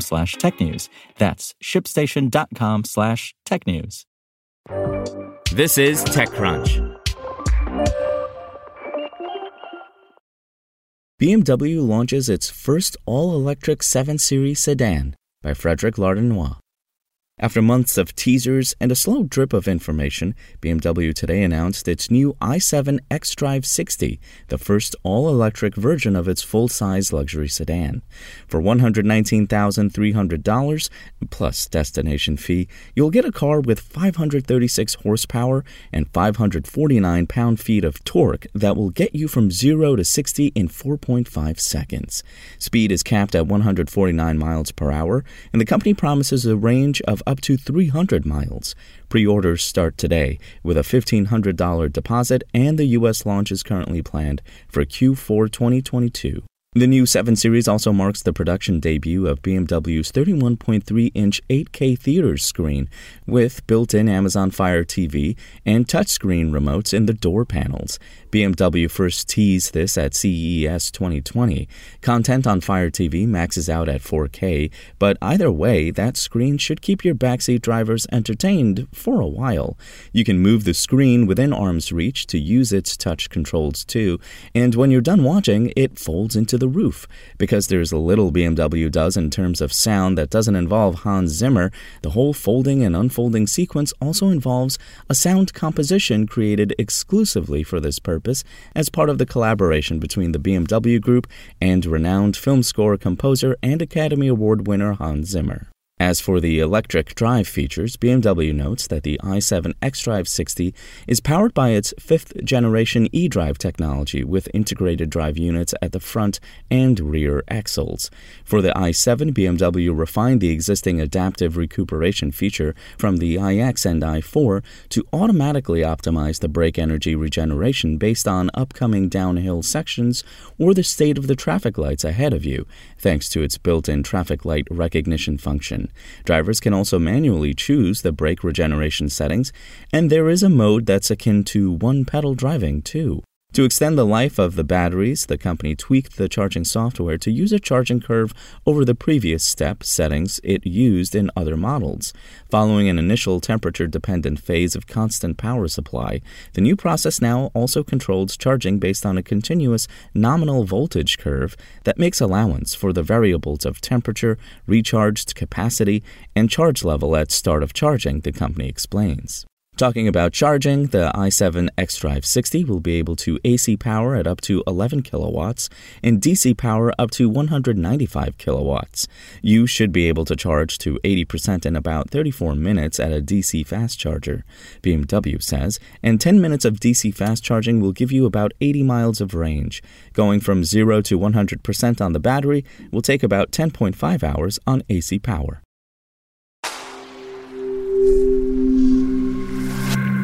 slash technews. That's shipstation.com slash technews. This is TechCrunch. BMW launches its first all-electric 7 Series sedan by Frederic Lardinois. After months of teasers and a slow drip of information, BMW today announced its new i7 xDrive 60, the first all electric version of its full size luxury sedan. For $119,300 plus destination fee, you'll get a car with 536 horsepower and 549 pound feet of torque that will get you from 0 to 60 in 4.5 seconds. Speed is capped at 149 miles per hour, and the company promises a range of up to 300 miles. Pre orders start today with a $1,500 deposit, and the U.S. launch is currently planned for Q4 2022. The new 7 Series also marks the production debut of BMW's 31.3 inch 8K theater screen with built in Amazon Fire TV and touchscreen remotes in the door panels. BMW first teased this at CES 2020. Content on Fire TV maxes out at 4K, but either way, that screen should keep your backseat drivers entertained for a while. You can move the screen within arm's reach to use its touch controls too, and when you're done watching, it folds into the roof. Because there's little BMW does in terms of sound that doesn't involve Hans Zimmer, the whole folding and unfolding sequence also involves a sound composition created exclusively for this purpose as part of the collaboration between the BMW Group and renowned film score composer and Academy Award winner Hans Zimmer. As for the electric drive features, BMW notes that the i7 xDrive 60 is powered by its fifth generation eDrive technology with integrated drive units at the front and rear axles. For the i7, BMW refined the existing adaptive recuperation feature from the iX and i4 to automatically optimize the brake energy regeneration based on upcoming downhill sections or the state of the traffic lights ahead of you, thanks to its built in traffic light recognition function. Drivers can also manually choose the brake regeneration settings, and there is a mode that's akin to one pedal driving, too. To extend the life of the batteries, the company tweaked the charging software to use a charging curve over the previous step settings it used in other models. Following an initial temperature dependent phase of constant power supply, the new process now also controls charging based on a continuous nominal voltage curve that makes allowance for the variables of temperature, recharged capacity, and charge level at start of charging, the company explains. Talking about charging, the i7 xDrive 60 will be able to AC power at up to 11 kilowatts and DC power up to 195 kilowatts. You should be able to charge to 80% in about 34 minutes at a DC fast charger, BMW says, and 10 minutes of DC fast charging will give you about 80 miles of range. Going from 0 to 100% on the battery will take about 10.5 hours on AC power.